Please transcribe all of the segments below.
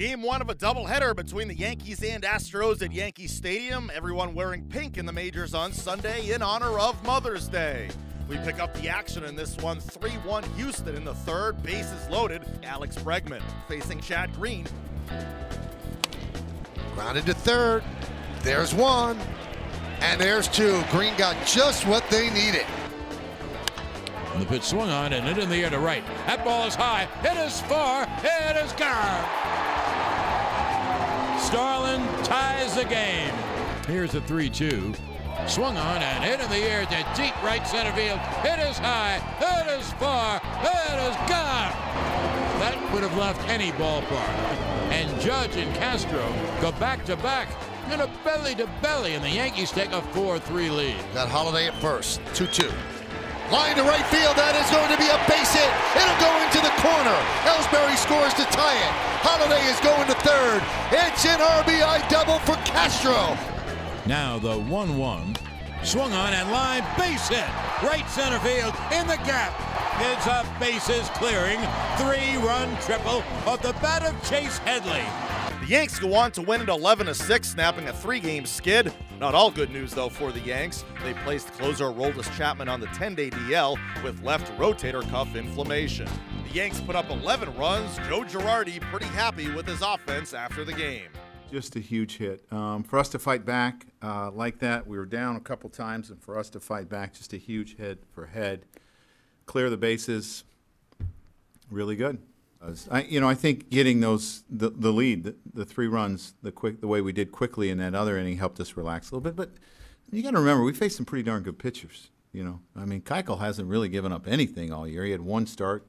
Game one of a doubleheader between the Yankees and Astros at Yankee Stadium. Everyone wearing pink in the majors on Sunday in honor of Mother's Day. We pick up the action in this one 3 1 Houston in the third. Bases loaded. Alex Bregman facing Chad Green. Grounded to third. There's one. And there's two. Green got just what they needed. The pitch swung on and it in the air to right. That ball is high. It is far. It is gone. Starlin ties the game. Here's a 3 2. Swung on and hit in the air to deep right center field. It is high. It is far. It is gone. That would have left any ballpark. And Judge and Castro go back to back in a belly to belly, and the Yankees take a 4 3 lead. Got Holliday at first. 2 2. Line to right field. That is going to be a base hit. It'll go into the corner. Ellsbury scores to tie it. Holliday is going to third. It's an RBI double for Castro. Now the 1 1. Swung on and line, base hit. Right center field in the gap. It's a bases clearing three run triple of the bat of Chase Headley. Yanks go on to win at 11 6, snapping a three game skid. Not all good news, though, for the Yanks. They placed closer Aroldis Chapman on the 10 day DL with left rotator cuff inflammation. The Yanks put up 11 runs. Joe Girardi pretty happy with his offense after the game. Just a huge hit. Um, for us to fight back uh, like that, we were down a couple times, and for us to fight back, just a huge hit for head. Clear the bases, really good. I, you know, I think getting those the, the lead, the, the, three runs, the quick the way we did quickly in that other inning helped us relax a little bit. But you got to remember, we faced some pretty darn good pitchers. You know, I mean, Keuchel hasn't really given up anything all year. He had one start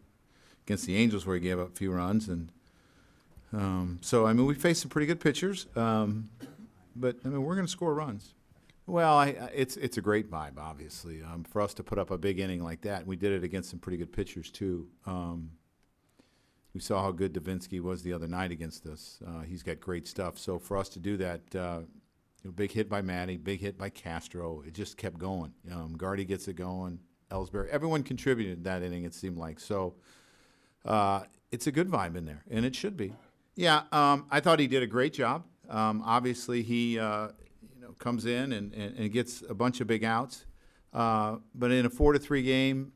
against the Angels where he gave up a few runs, and um, so I mean, we faced some pretty good pitchers. Um, but I mean, we're going to score runs. Well, I, it's it's a great vibe, obviously, um, for us to put up a big inning like that. We did it against some pretty good pitchers too. Um, we saw how good Devenski was the other night against us. Uh, he's got great stuff. So for us to do that, uh, you know, big hit by Matty, big hit by Castro, it just kept going. Um, Gardy gets it going. Ellsbury, everyone contributed that inning. It seemed like so. Uh, it's a good vibe in there, and it should be. Yeah, um, I thought he did a great job. Um, obviously, he uh, you know comes in and, and, and, gets a bunch of big outs. Uh, but in a four to three game,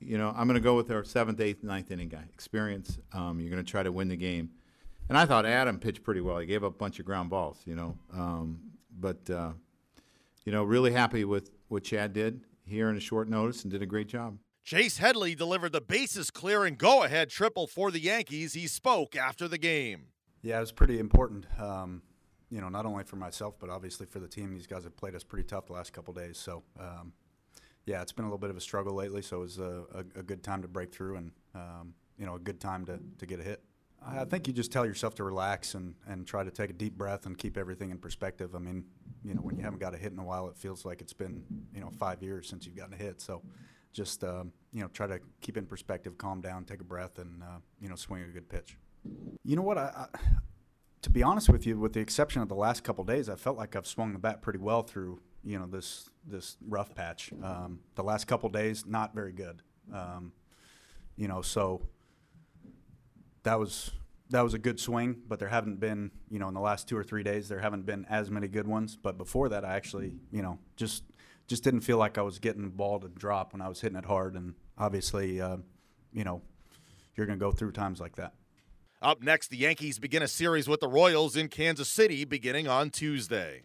you know, I'm going to go with our seventh, eighth, ninth inning guy. Experience. Um, you're going to try to win the game. And I thought Adam pitched pretty well. He gave up a bunch of ground balls, you know. Um, but, uh, you know, really happy with what Chad did here in a short notice and did a great job. Chase Headley delivered the bases clearing go ahead triple for the Yankees. He spoke after the game. Yeah, it was pretty important. Um, you know, not only for myself, but obviously for the team. These guys have played us pretty tough the last couple days. So, um, yeah, it's been a little bit of a struggle lately, so it was a, a, a good time to break through and um, you know a good time to, to get a hit. I think you just tell yourself to relax and, and try to take a deep breath and keep everything in perspective. I mean, you know, when you haven't got a hit in a while, it feels like it's been you know five years since you've gotten a hit. So just um, you know try to keep in perspective, calm down, take a breath, and uh, you know swing a good pitch. You know what? I, I, to be honest with you, with the exception of the last couple days, I felt like I've swung the bat pretty well through you know this this rough patch. Um, the last couple days, not very good. Um, you know, so that was that was a good swing, but there haven't been you know in the last two or three days there haven't been as many good ones. But before that, I actually you know just just didn't feel like I was getting the ball to drop when I was hitting it hard, and obviously, uh, you know, you're going to go through times like that. Up next, the Yankees begin a series with the Royals in Kansas City beginning on Tuesday.